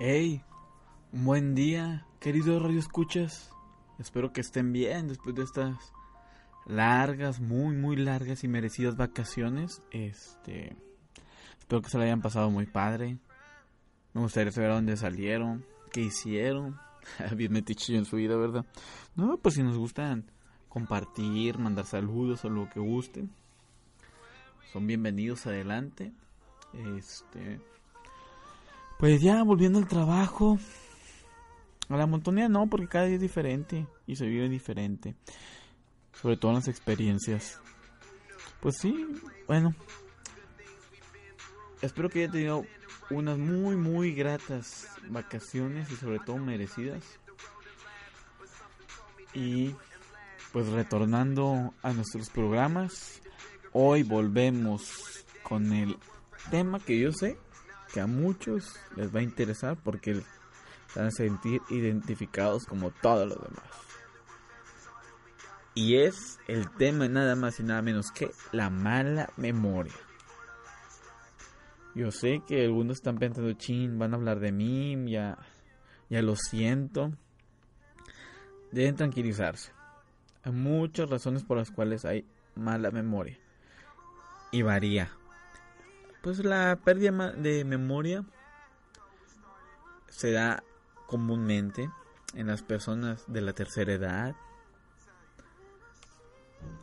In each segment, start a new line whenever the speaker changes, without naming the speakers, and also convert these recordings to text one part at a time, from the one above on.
Hey, un buen día, queridos radioescuchas. Espero que estén bien después de estas largas, muy, muy largas y merecidas vacaciones. Este, espero que se la hayan pasado muy padre. Me gustaría saber a dónde salieron, qué hicieron. bien metichillo en su vida, ¿verdad? No, pues si nos gustan compartir, mandar saludos o lo que gusten, son bienvenidos adelante. Este, pues ya volviendo al trabajo. A la montonía no, porque cada día es diferente y se vive diferente. Sobre todo en las experiencias. Pues sí, bueno. Espero que haya tenido unas muy, muy gratas vacaciones y sobre todo merecidas. Y pues retornando a nuestros programas, hoy volvemos con el tema que yo sé que a muchos les va a interesar porque van a sentir identificados como todos los demás. Y es el tema nada más y nada menos que la mala memoria. Yo sé que algunos están pensando, chin, van a hablar de mí, ya, ya lo siento. Deben tranquilizarse. Hay muchas razones por las cuales hay mala memoria. Y varía. Pues la pérdida de memoria se da comúnmente en las personas de la tercera edad,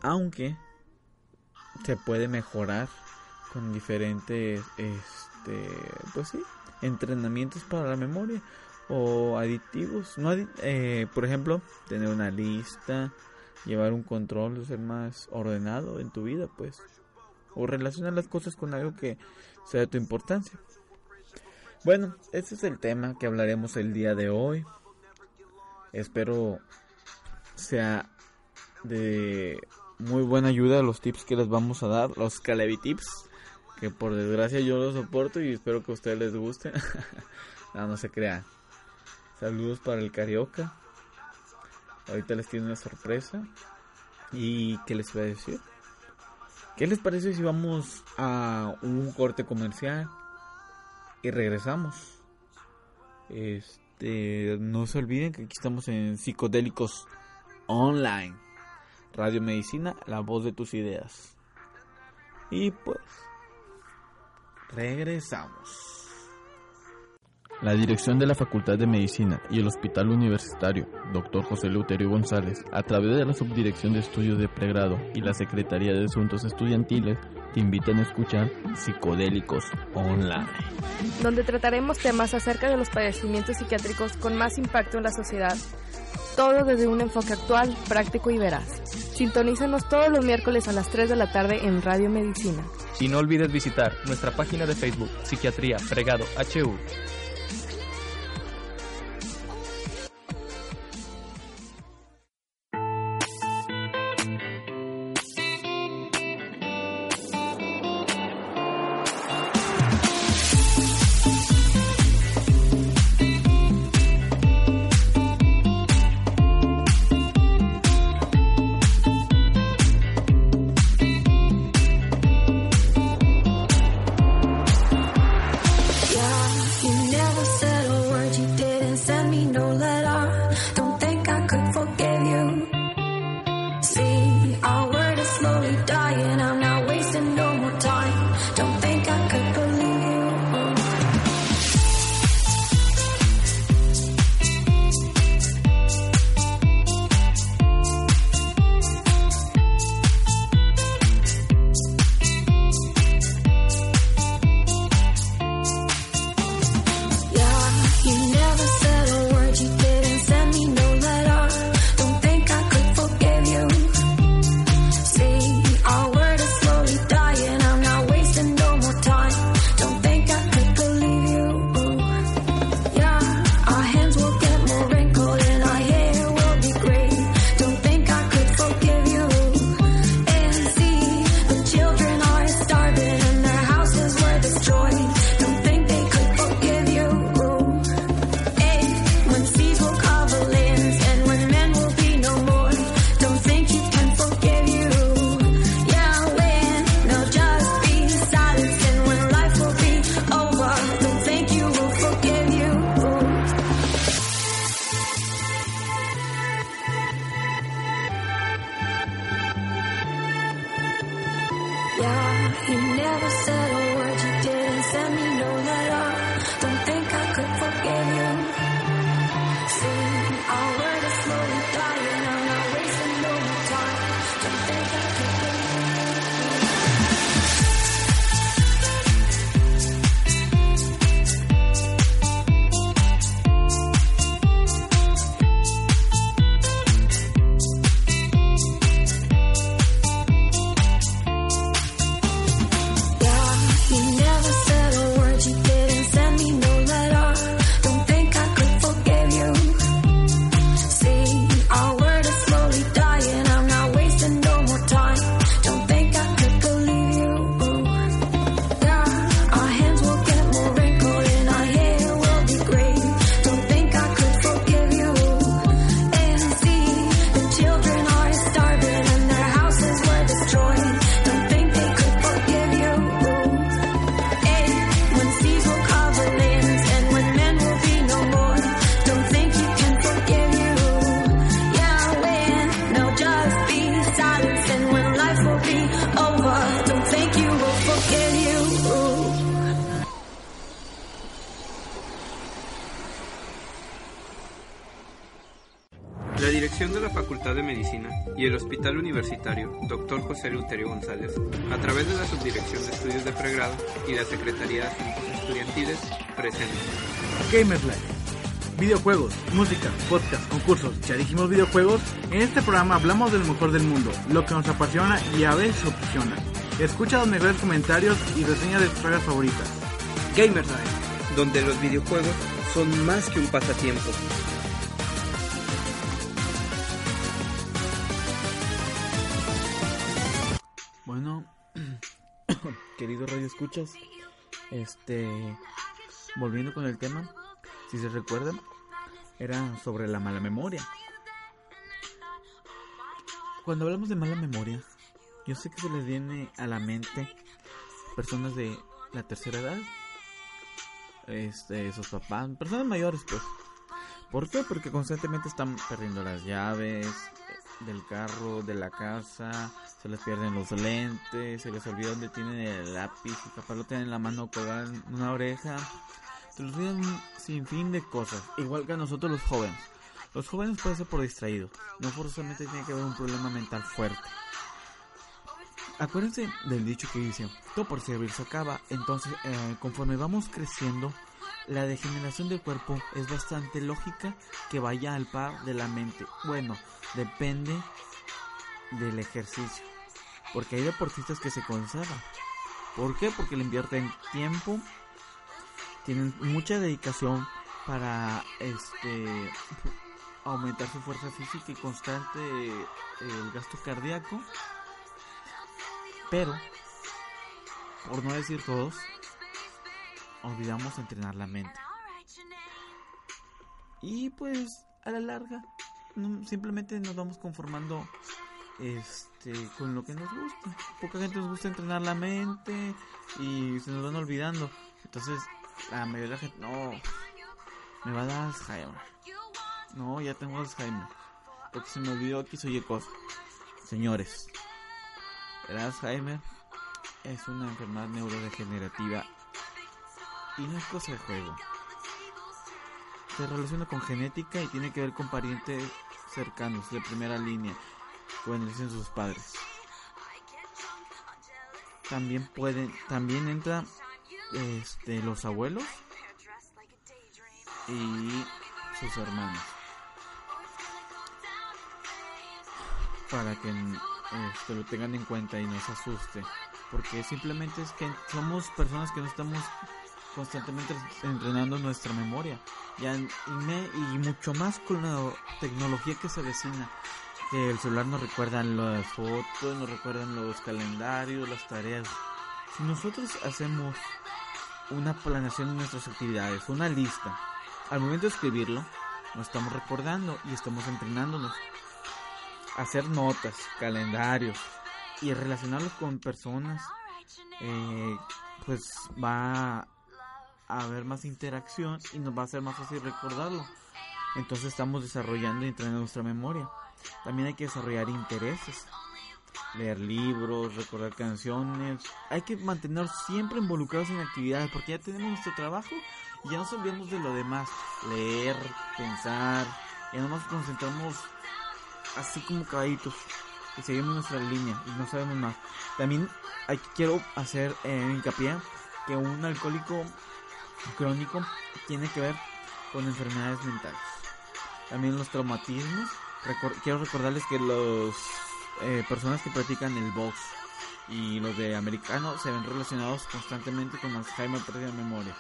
aunque se puede mejorar con diferentes, este, pues sí, entrenamientos para la memoria o aditivos. No eh, por ejemplo, tener una lista, llevar un control, ser más ordenado en tu vida, pues o relacionar las cosas con algo que sea de tu importancia. Bueno, este es el tema que hablaremos el día de hoy. Espero sea de muy buena ayuda los tips que les vamos a dar, los Calevi tips, que por desgracia yo los soporto y espero que a ustedes les guste. no, no se crean. Saludos para el Carioca. Ahorita les tiene una sorpresa. ¿Y qué les voy a decir? ¿Qué les parece si vamos a un corte comercial y regresamos? Este, no se olviden que aquí estamos en Psicodélicos Online. Radio Medicina, la voz de tus ideas. Y pues regresamos.
La dirección de la Facultad de Medicina y el Hospital Universitario, Dr. José Leuterio González, a través de la Subdirección de Estudios de Pregrado y la Secretaría de Asuntos Estudiantiles, te invitan a escuchar Psicodélicos Online,
donde trataremos temas acerca de los padecimientos psiquiátricos con más impacto en la sociedad, todo desde un enfoque actual, práctico y veraz. Sintonízanos todos los miércoles a las 3 de la tarde en Radio Medicina.
Y no olvides visitar nuestra página de Facebook, Psiquiatría Pregado HU.
La dirección de la Facultad de Medicina y el Hospital Universitario Dr. José Luterio González, a través de la Subdirección de Estudios de Pregrado y la Secretaría de Asuntos Estudiantiles, presenta
Gamer Life. Videojuegos, música, podcast, concursos, ya dijimos videojuegos. En este programa hablamos del mejor del mundo, lo que nos apasiona y a veces opciona. Escucha los mejores comentarios y reseñas de tus sagas favoritas. Gamers Live.
donde los videojuegos son más que un pasatiempo.
Bueno, queridos radio escuchas, este, volviendo con el tema, si se recuerdan, era sobre la mala memoria. Cuando hablamos de mala memoria, yo sé que se les viene a la mente personas de la tercera edad, este, sus papás, personas mayores, pues. ¿Por qué? Porque constantemente están perdiendo las llaves del carro, de la casa, se les pierden los lentes, se les olvida dónde tienen el lápiz, y capaz lo tienen en la mano colgado en una oreja. Se les olvidan un sinfín de cosas, igual que a nosotros los jóvenes. Los jóvenes pueden ser por distraídos, no forzosamente tiene que haber un problema mental fuerte. Acuérdense del dicho que dice, todo por servir se acaba, entonces eh, conforme vamos creciendo, la degeneración del cuerpo es bastante lógica que vaya al par de la mente. Bueno, depende del ejercicio, porque hay deportistas que se conservan. ¿Por qué? Porque le invierten tiempo, tienen mucha dedicación para este aumentar su fuerza física y constante eh, el gasto cardíaco pero, por no decir todos, olvidamos entrenar la mente. Y pues, a la larga, simplemente nos vamos conformando este con lo que nos gusta. Poca gente nos gusta entrenar la mente y se nos van olvidando. Entonces, la mayoría de la gente, no, me va a dar Alzheimer. No, ya tengo Alzheimer. Porque se me olvidó que soy cosa. Señores, el Alzheimer es una enfermedad neurodegenerativa y no es cosa de juego. Se relaciona con genética y tiene que ver con parientes cercanos de primera línea, como dicen sus padres. También pueden, también entra este los abuelos y sus hermanos. Para que este, lo tengan en cuenta y no se asuste. Porque simplemente es que somos personas que no estamos constantemente entrenando nuestra memoria. Y, me- y mucho más con la tecnología que se avecina. Que el celular nos recuerda las fotos, nos recuerdan los calendarios, las tareas. Si nosotros hacemos una planeación de nuestras actividades, una lista, al momento de escribirlo, nos estamos recordando y estamos entrenándonos hacer notas, calendarios y relacionarlos con personas, eh, pues va a haber más interacción y nos va a ser más fácil recordarlo. Entonces estamos desarrollando y entrenando nuestra memoria. También hay que desarrollar intereses, leer libros, recordar canciones. Hay que mantenernos siempre involucrados en actividades porque ya tenemos nuestro trabajo y ya nos olvidamos de lo demás. Leer, pensar, ya nomás concentramos así como caballitos y seguimos nuestra línea y no sabemos más. También quiero hacer eh, hincapié que un alcohólico crónico tiene que ver con enfermedades mentales. También los traumatismos. Recor- quiero recordarles que los eh, personas que practican el box y los de americano se ven relacionados constantemente con Alzheimer, pérdida de memoria.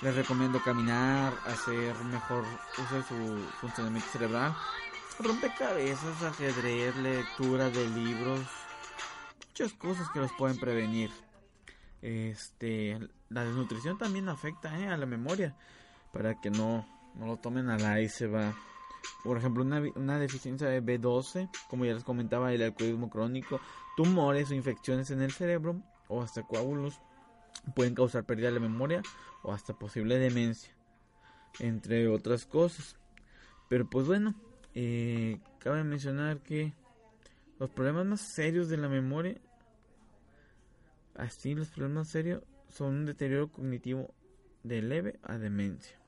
Les recomiendo caminar, hacer mejor uso de su funcionamiento cerebral, rompecabezas, ajedrez, lectura de libros, muchas cosas que los pueden prevenir. Este, la desnutrición también afecta eh, a la memoria, para que no, no lo tomen a la y se va. Por ejemplo, una, una deficiencia de B12, como ya les comentaba, el alcoholismo crónico, tumores o infecciones en el cerebro o hasta coágulos pueden causar pérdida de la memoria o hasta posible demencia, entre otras cosas. Pero pues bueno, eh, cabe mencionar que los problemas más serios de la memoria, así los problemas serios, son un deterioro cognitivo de leve a demencia.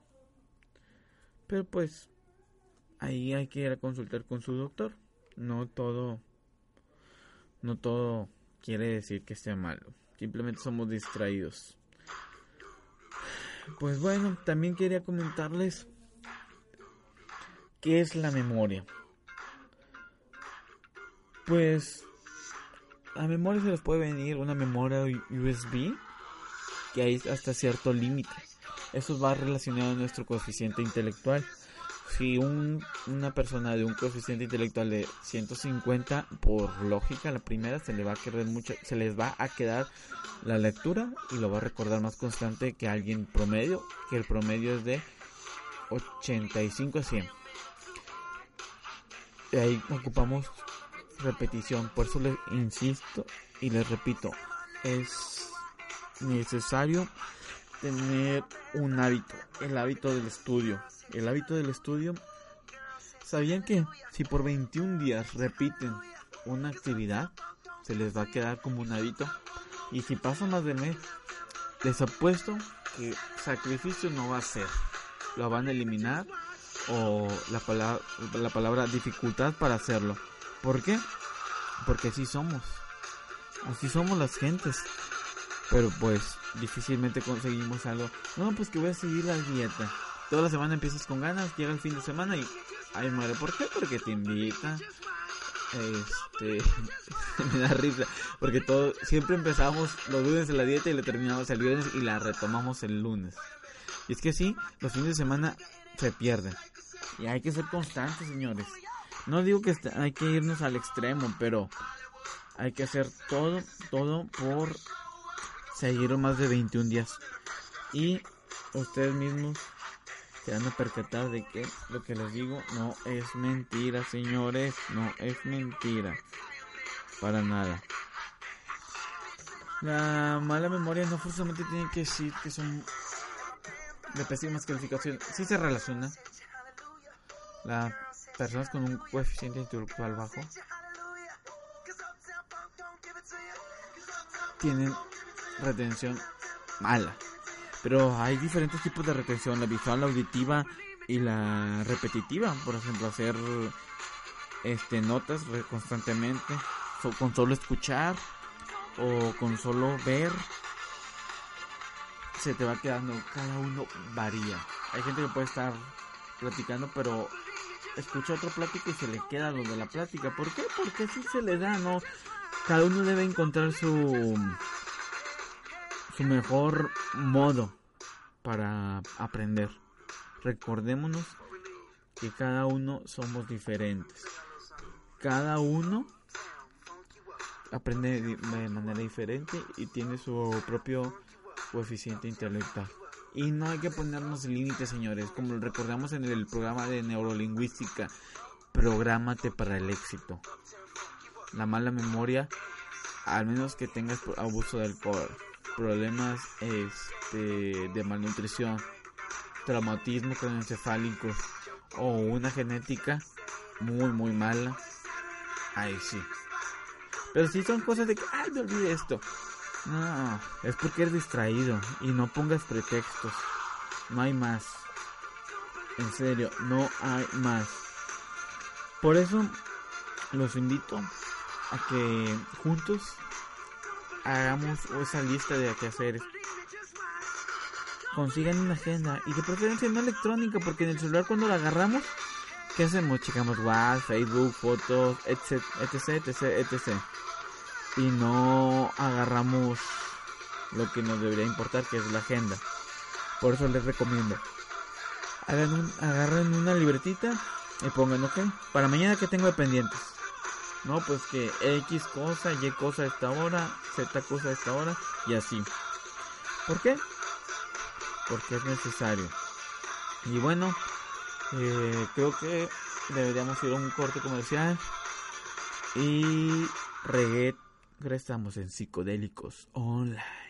Pero pues ahí hay que ir a consultar con su doctor. No todo, no todo quiere decir que sea malo. Simplemente somos distraídos. Pues bueno, también quería comentarles qué es la memoria. Pues a memoria se les puede venir una memoria USB que hay hasta cierto límite. Eso va relacionado a nuestro coeficiente intelectual. Si una persona de un coeficiente intelectual de 150, por lógica, la primera se le va a quedar mucho, se les va a quedar la lectura y lo va a recordar más constante que alguien promedio, que el promedio es de 85 a 100. Y ahí ocupamos repetición, por eso les insisto y les repito, es necesario tener un hábito, el hábito del estudio. El hábito del estudio, ¿sabían que si por 21 días repiten una actividad, se les va a quedar como un hábito? Y si pasa más de mes, les apuesto que sacrificio no va a ser. Lo van a eliminar o la palabra, la palabra dificultad para hacerlo. ¿Por qué? Porque así somos. Así somos las gentes. Pero pues difícilmente conseguimos algo. No, pues que voy a seguir la dieta. Toda la semana empiezas con ganas, llega el fin de semana y... Ay, madre, ¿por qué? Porque te invita. Este... me da risa. Porque todo... Siempre empezamos los lunes de la dieta y la terminamos el viernes y la retomamos el lunes. Y es que sí, los fines de semana se pierden. Y hay que ser constantes, señores. No digo que hay que irnos al extremo, pero hay que hacer todo, todo por seguir más de 21 días. Y ustedes mismos se van a percatar de que lo que les digo no es mentira, señores. No es mentira. Para nada. La mala memoria no forzosamente tiene que decir que son de pésimas calificaciones. Sí se relaciona. Las personas con un coeficiente intelectual bajo tienen retención mala. Pero hay diferentes tipos de retención, la visual, la auditiva y la repetitiva. Por ejemplo, hacer este notas constantemente, con solo escuchar o con solo ver. Se te va quedando, cada uno varía. Hay gente que puede estar platicando, pero escucha otro plática y se le queda lo de la plática. ¿Por qué? Porque así se le da, ¿no? Cada uno debe encontrar su su mejor modo para aprender. Recordémonos que cada uno somos diferentes. Cada uno aprende de manera diferente y tiene su propio coeficiente intelectual. Y no hay que ponernos límites, señores. Como recordamos en el programa de neurolingüística, prográmate para el éxito. La mala memoria, al menos que tengas abuso de alcohol, problemas este, de malnutrición, traumatismo cronioencefálico o una genética muy muy mala, ahí sí. Pero si son cosas de que, ay, me olvidé esto. No, es porque eres distraído y no pongas pretextos. No hay más. En serio, no hay más. Por eso los invito a que juntos hagamos esa lista de hacer Consigan una agenda y de preferencia no electrónica porque en el celular cuando la agarramos, ¿qué hacemos? Checamos WhatsApp, Facebook, fotos, etc, etc, etc, etc. Y no agarramos lo que nos debería importar, que es la agenda. Por eso les recomiendo. Agarren una libretita y pongan, ok, para mañana que tengo de pendientes no, pues que X cosa, Y cosa a esta hora, Z cosa a esta hora y así. ¿Por qué? Porque es necesario. Y bueno, eh, creo que deberíamos ir a un corte comercial. Y regresamos en psicodélicos online.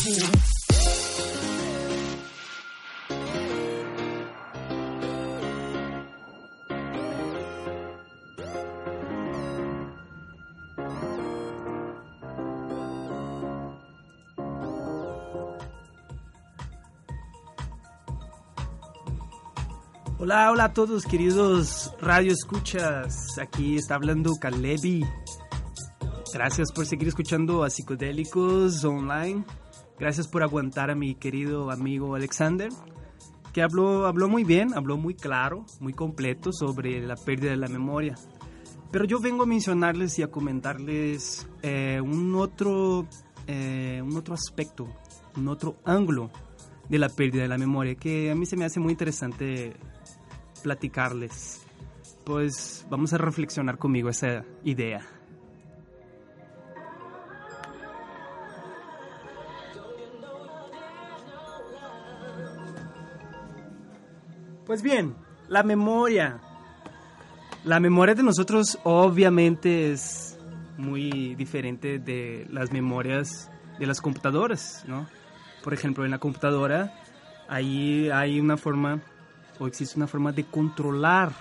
Thank you.
Hola, hola a todos queridos radio escuchas. Aquí está hablando Calebi. Gracias por seguir escuchando a Psicodélicos Online. Gracias por aguantar a mi querido amigo Alexander, que habló, habló muy bien, habló muy claro, muy completo sobre la pérdida de la memoria. Pero yo vengo a mencionarles y a comentarles eh, un, otro, eh, un otro aspecto, un otro ángulo de la pérdida de la memoria que a mí se me hace muy interesante platicarles. Pues vamos a reflexionar conmigo esa idea. Pues bien, la memoria. La memoria de nosotros obviamente es muy diferente de las memorias de las computadoras, ¿no? Por ejemplo, en la computadora ahí hay una forma o existe una forma de controlar,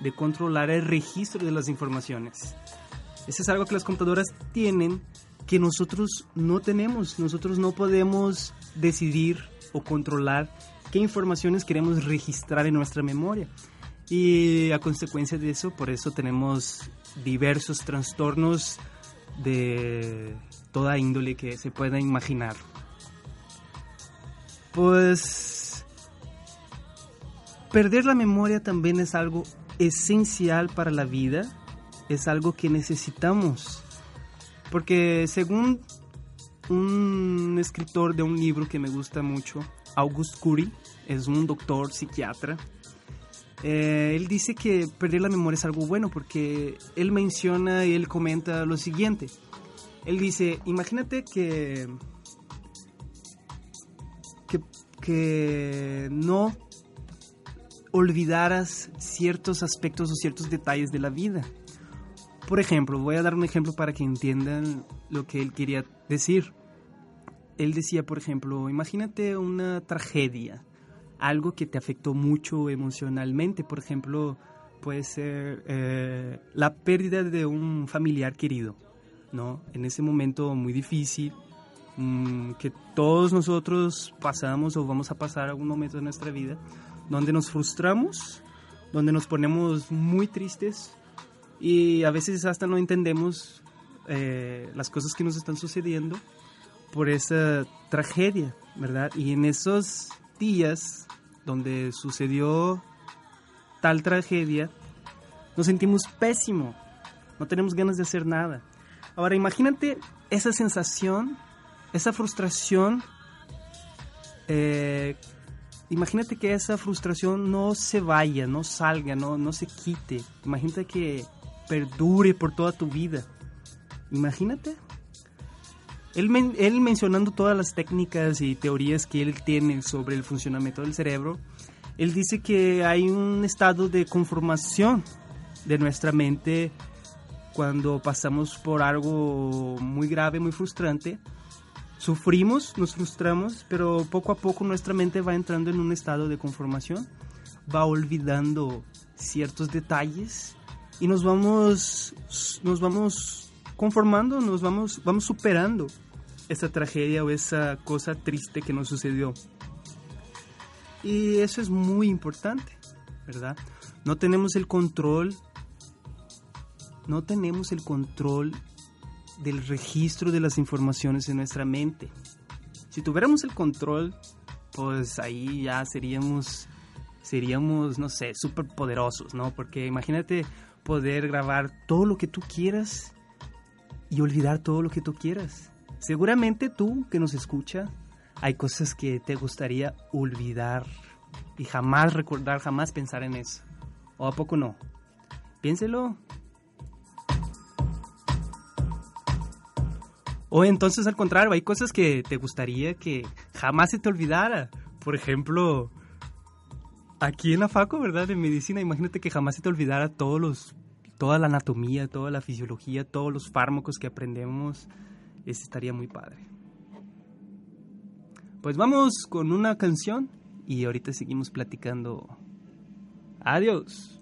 de controlar el registro de las informaciones. Eso es algo que las computadoras tienen que nosotros no tenemos. Nosotros no podemos decidir o controlar qué informaciones queremos registrar en nuestra memoria. Y a consecuencia de eso, por eso tenemos diversos trastornos de toda índole que se pueda imaginar. Pues Perder la memoria también es algo esencial para la vida, es algo que necesitamos. Porque según un escritor de un libro que me gusta mucho, August Curie, es un doctor psiquiatra, eh, él dice que perder la memoria es algo bueno porque él menciona y él comenta lo siguiente. Él dice, imagínate que, que, que no olvidaras ciertos aspectos o ciertos detalles de la vida. Por ejemplo, voy a dar un ejemplo para que entiendan lo que él quería decir. Él decía, por ejemplo, imagínate una tragedia, algo que te afectó mucho emocionalmente. Por ejemplo, puede ser eh, la pérdida de un familiar querido, ¿no? En ese momento muy difícil, mm, que todos nosotros pasamos o vamos a pasar algún momento de nuestra vida, donde nos frustramos, donde nos ponemos muy tristes y a veces hasta no entendemos eh, las cosas que nos están sucediendo por esa tragedia, ¿verdad? Y en esos días donde sucedió tal tragedia, nos sentimos pésimo, no tenemos ganas de hacer nada. Ahora imagínate esa sensación, esa frustración, eh, imagínate que esa frustración no se vaya, no salga, no, no se quite. Imagínate que perdure por toda tu vida. Imagínate. Él, él mencionando todas las técnicas y teorías que él tiene sobre el funcionamiento del cerebro, él dice que hay un estado de conformación de nuestra mente cuando pasamos por algo muy grave, muy frustrante. Sufrimos, nos frustramos, pero poco a poco nuestra mente va entrando en un estado de conformación, va olvidando ciertos detalles y nos vamos, nos vamos conformando, nos vamos, vamos superando esa tragedia o esa cosa triste que nos sucedió. Y eso es muy importante, ¿verdad? No tenemos el control, no tenemos el control del registro de las informaciones en nuestra mente. Si tuviéramos el control, pues ahí ya seríamos, seríamos, no sé, súper poderosos, ¿no? Porque imagínate poder grabar todo lo que tú quieras y olvidar todo lo que tú quieras. Seguramente tú que nos escucha, hay cosas que te gustaría olvidar y jamás recordar, jamás pensar en eso. ¿O a poco no? Piénselo. O entonces al contrario, hay cosas que te gustaría que jamás se te olvidara. Por ejemplo, aquí en la faco, ¿verdad? De medicina, imagínate que jamás se te olvidara todos los, toda la anatomía, toda la fisiología, todos los fármacos que aprendemos. Eso estaría muy padre. Pues vamos con una canción y ahorita seguimos platicando. Adiós.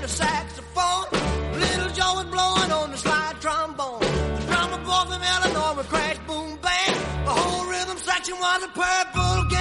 His tenor saxophone. Little Joe was blowing on the slide trombone. The drummer boy from Illinois would crash, boom, bang. The whole rhythm section was a purple gang.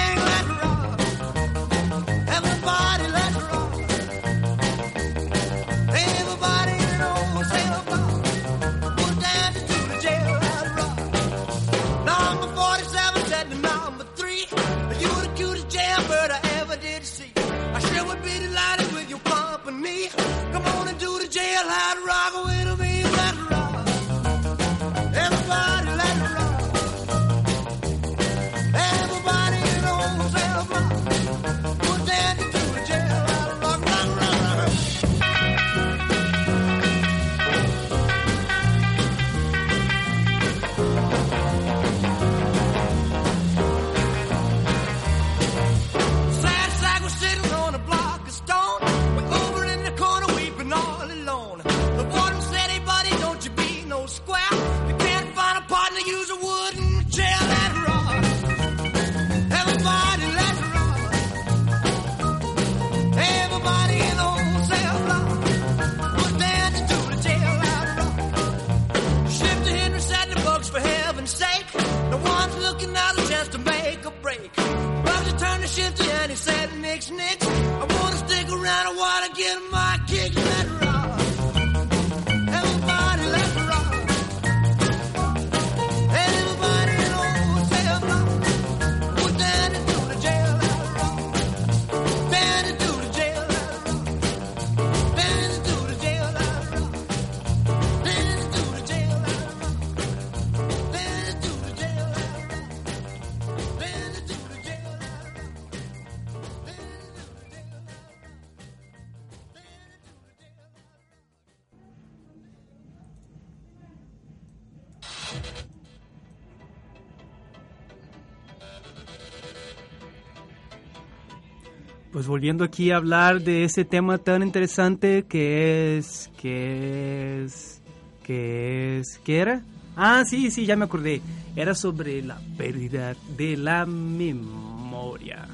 Volviendo aquí a hablar de ese tema tan interesante que es, que es, que es, ¿qué era? Ah, sí, sí, ya me acordé. Era sobre la pérdida de la memoria.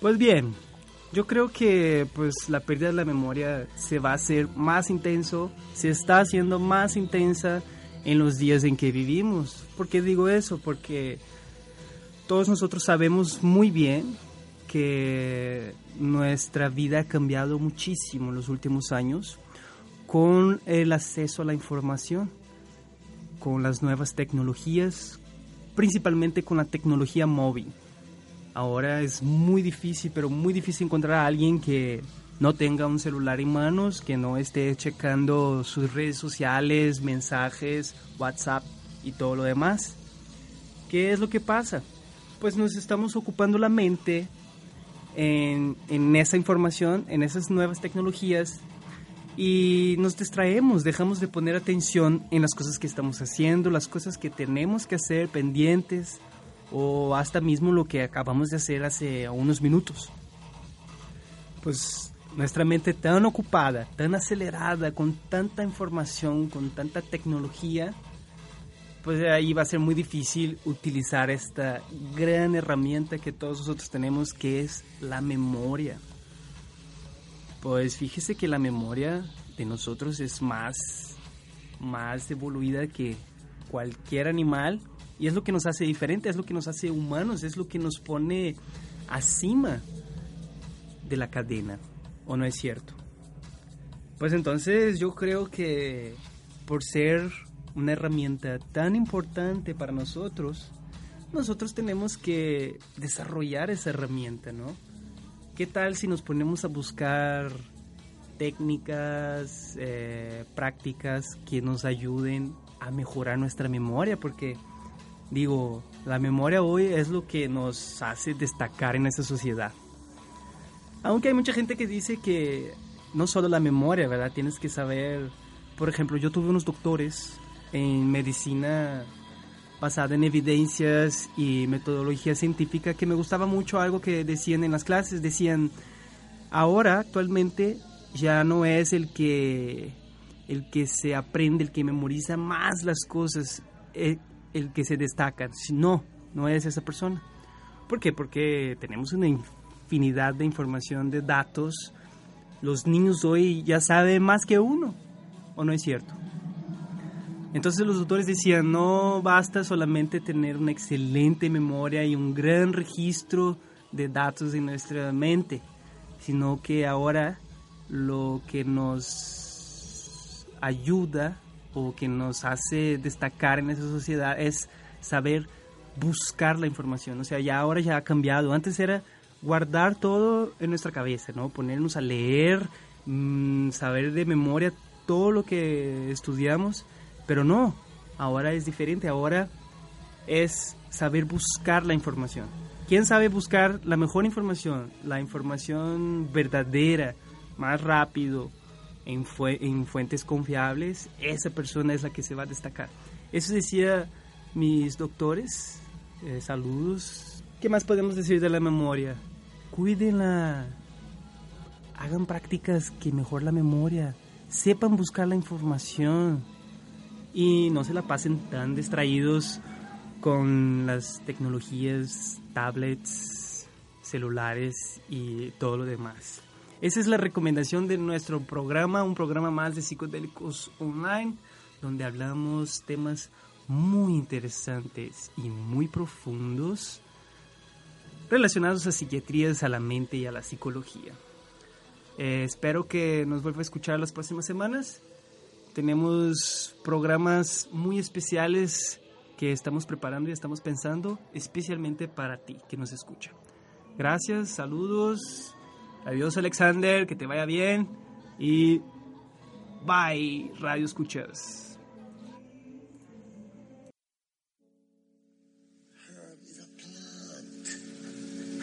Pues bien, yo creo que pues la pérdida de la memoria se va a hacer más intenso, se está haciendo más intensa en los días en que vivimos. ¿Por qué digo eso? Porque todos nosotros sabemos muy bien que nuestra vida ha cambiado muchísimo en los últimos años con el acceso a la información, con las nuevas tecnologías, principalmente con la tecnología móvil. Ahora es muy difícil, pero muy difícil encontrar a alguien que no tenga un celular en manos, que no esté checando sus redes sociales, mensajes, WhatsApp y todo lo demás. ¿Qué es lo que pasa? Pues nos estamos ocupando la mente en, en esa información, en esas nuevas tecnologías y nos distraemos, dejamos de poner atención en las cosas que estamos haciendo, las cosas que tenemos que hacer pendientes o hasta mismo lo que acabamos de hacer hace unos minutos. Pues nuestra mente tan ocupada, tan acelerada, con tanta información, con tanta tecnología, pues ahí va a ser muy difícil utilizar esta gran herramienta que todos nosotros tenemos, que es la memoria. Pues fíjese que la memoria de nosotros es más, más evoluida que cualquier animal y es lo que nos hace diferente, es lo que nos hace humanos, es lo que nos pone acima de la cadena, ¿o no es cierto? Pues entonces yo creo que por ser una herramienta tan importante para nosotros, nosotros tenemos que desarrollar esa herramienta, ¿no? ¿Qué tal si nos ponemos a buscar técnicas, eh, prácticas que nos ayuden a mejorar nuestra memoria? Porque digo, la memoria hoy es lo que nos hace destacar en esta sociedad. Aunque hay mucha gente que dice que no solo la memoria, ¿verdad? Tienes que saber, por ejemplo, yo tuve unos doctores en medicina basada en evidencias y metodología científica que me gustaba mucho algo que decían en las clases, decían, ahora actualmente ya no es el que el que se aprende, el que memoriza más las cosas, eh, el que se destaca. No, no es esa persona. ¿Por qué? Porque tenemos una infinidad de información, de datos. Los niños hoy ya saben más que uno, ¿o no es cierto? Entonces los autores decían, no basta solamente tener una excelente memoria y un gran registro de datos en nuestra mente, sino que ahora lo que nos ayuda o que nos hace destacar en esa sociedad es saber buscar la información. O sea, ya ahora ya ha cambiado. Antes era guardar todo en nuestra cabeza, ¿no? Ponernos a leer, mmm, saber de memoria todo lo que estudiamos, pero no, ahora es diferente, ahora es saber buscar la información. ¿Quién sabe buscar la mejor información? La información verdadera, más rápido, en, fu en, fuentes confiables, esa persona es la que se va a destacar. Eso decía mis doctores. Eh, saludos. ¿Qué más podemos decir de la memoria? Cuídenla. Hagan prácticas que mejor la memoria. Sepan buscar la información. Y no se la pasen tan distraídos con las tecnologías, tablets, celulares y todo lo demás. Esa es la recomendación de nuestro programa, un programa más de psicodélicos online, donde hablamos temas muy interesantes y muy profundos relacionados a psiquiatrías, a la mente y a la psicología. Eh, espero que nos vuelva a escuchar las próximas semanas. Tenemos programas muy especiales que estamos preparando y estamos pensando especialmente para ti que nos escucha. Gracias, saludos. Adiós Alexander, que te vaya bien y bye Radio Escuchas.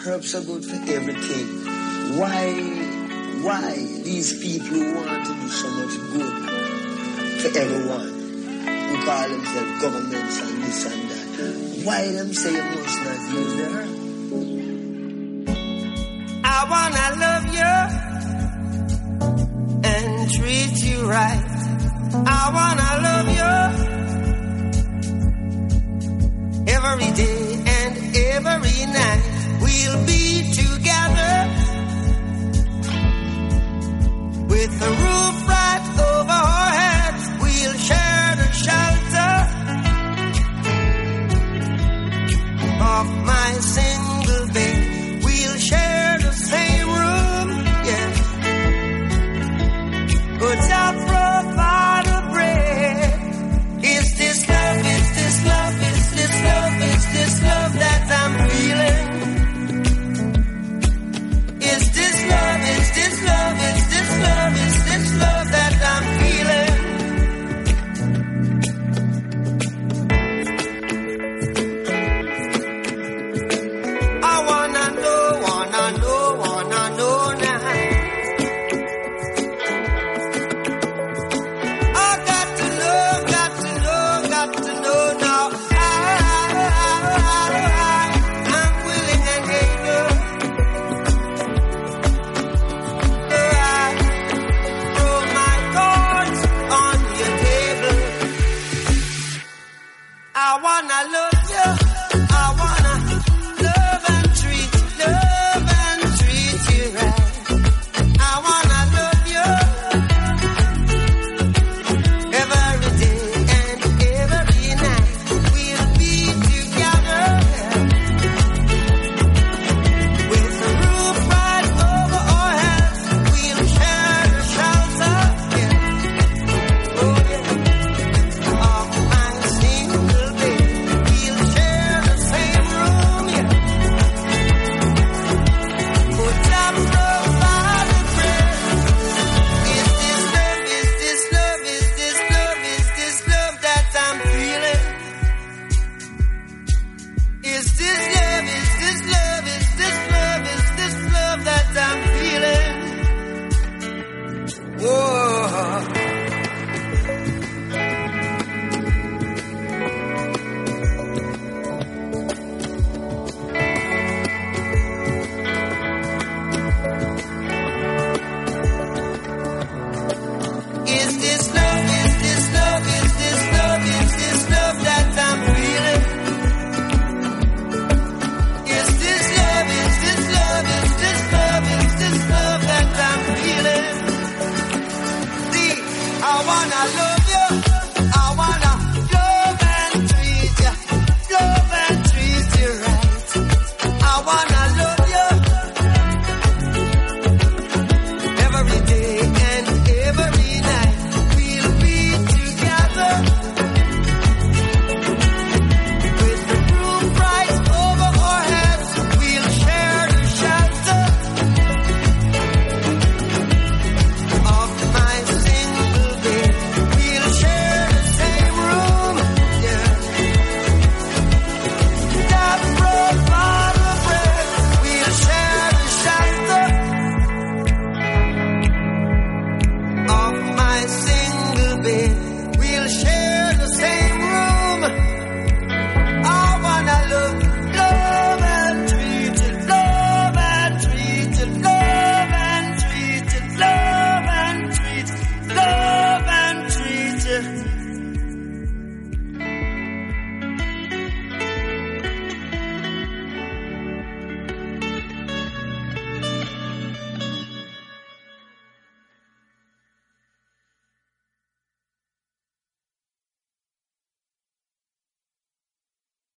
Herbs are good for everything. Why, why these people want to do so much good for everyone, who call themselves governments and this and that, why them say you must not use the herb?
want to love you and treat you right. I want to love you every day and every night. We'll be together with the roof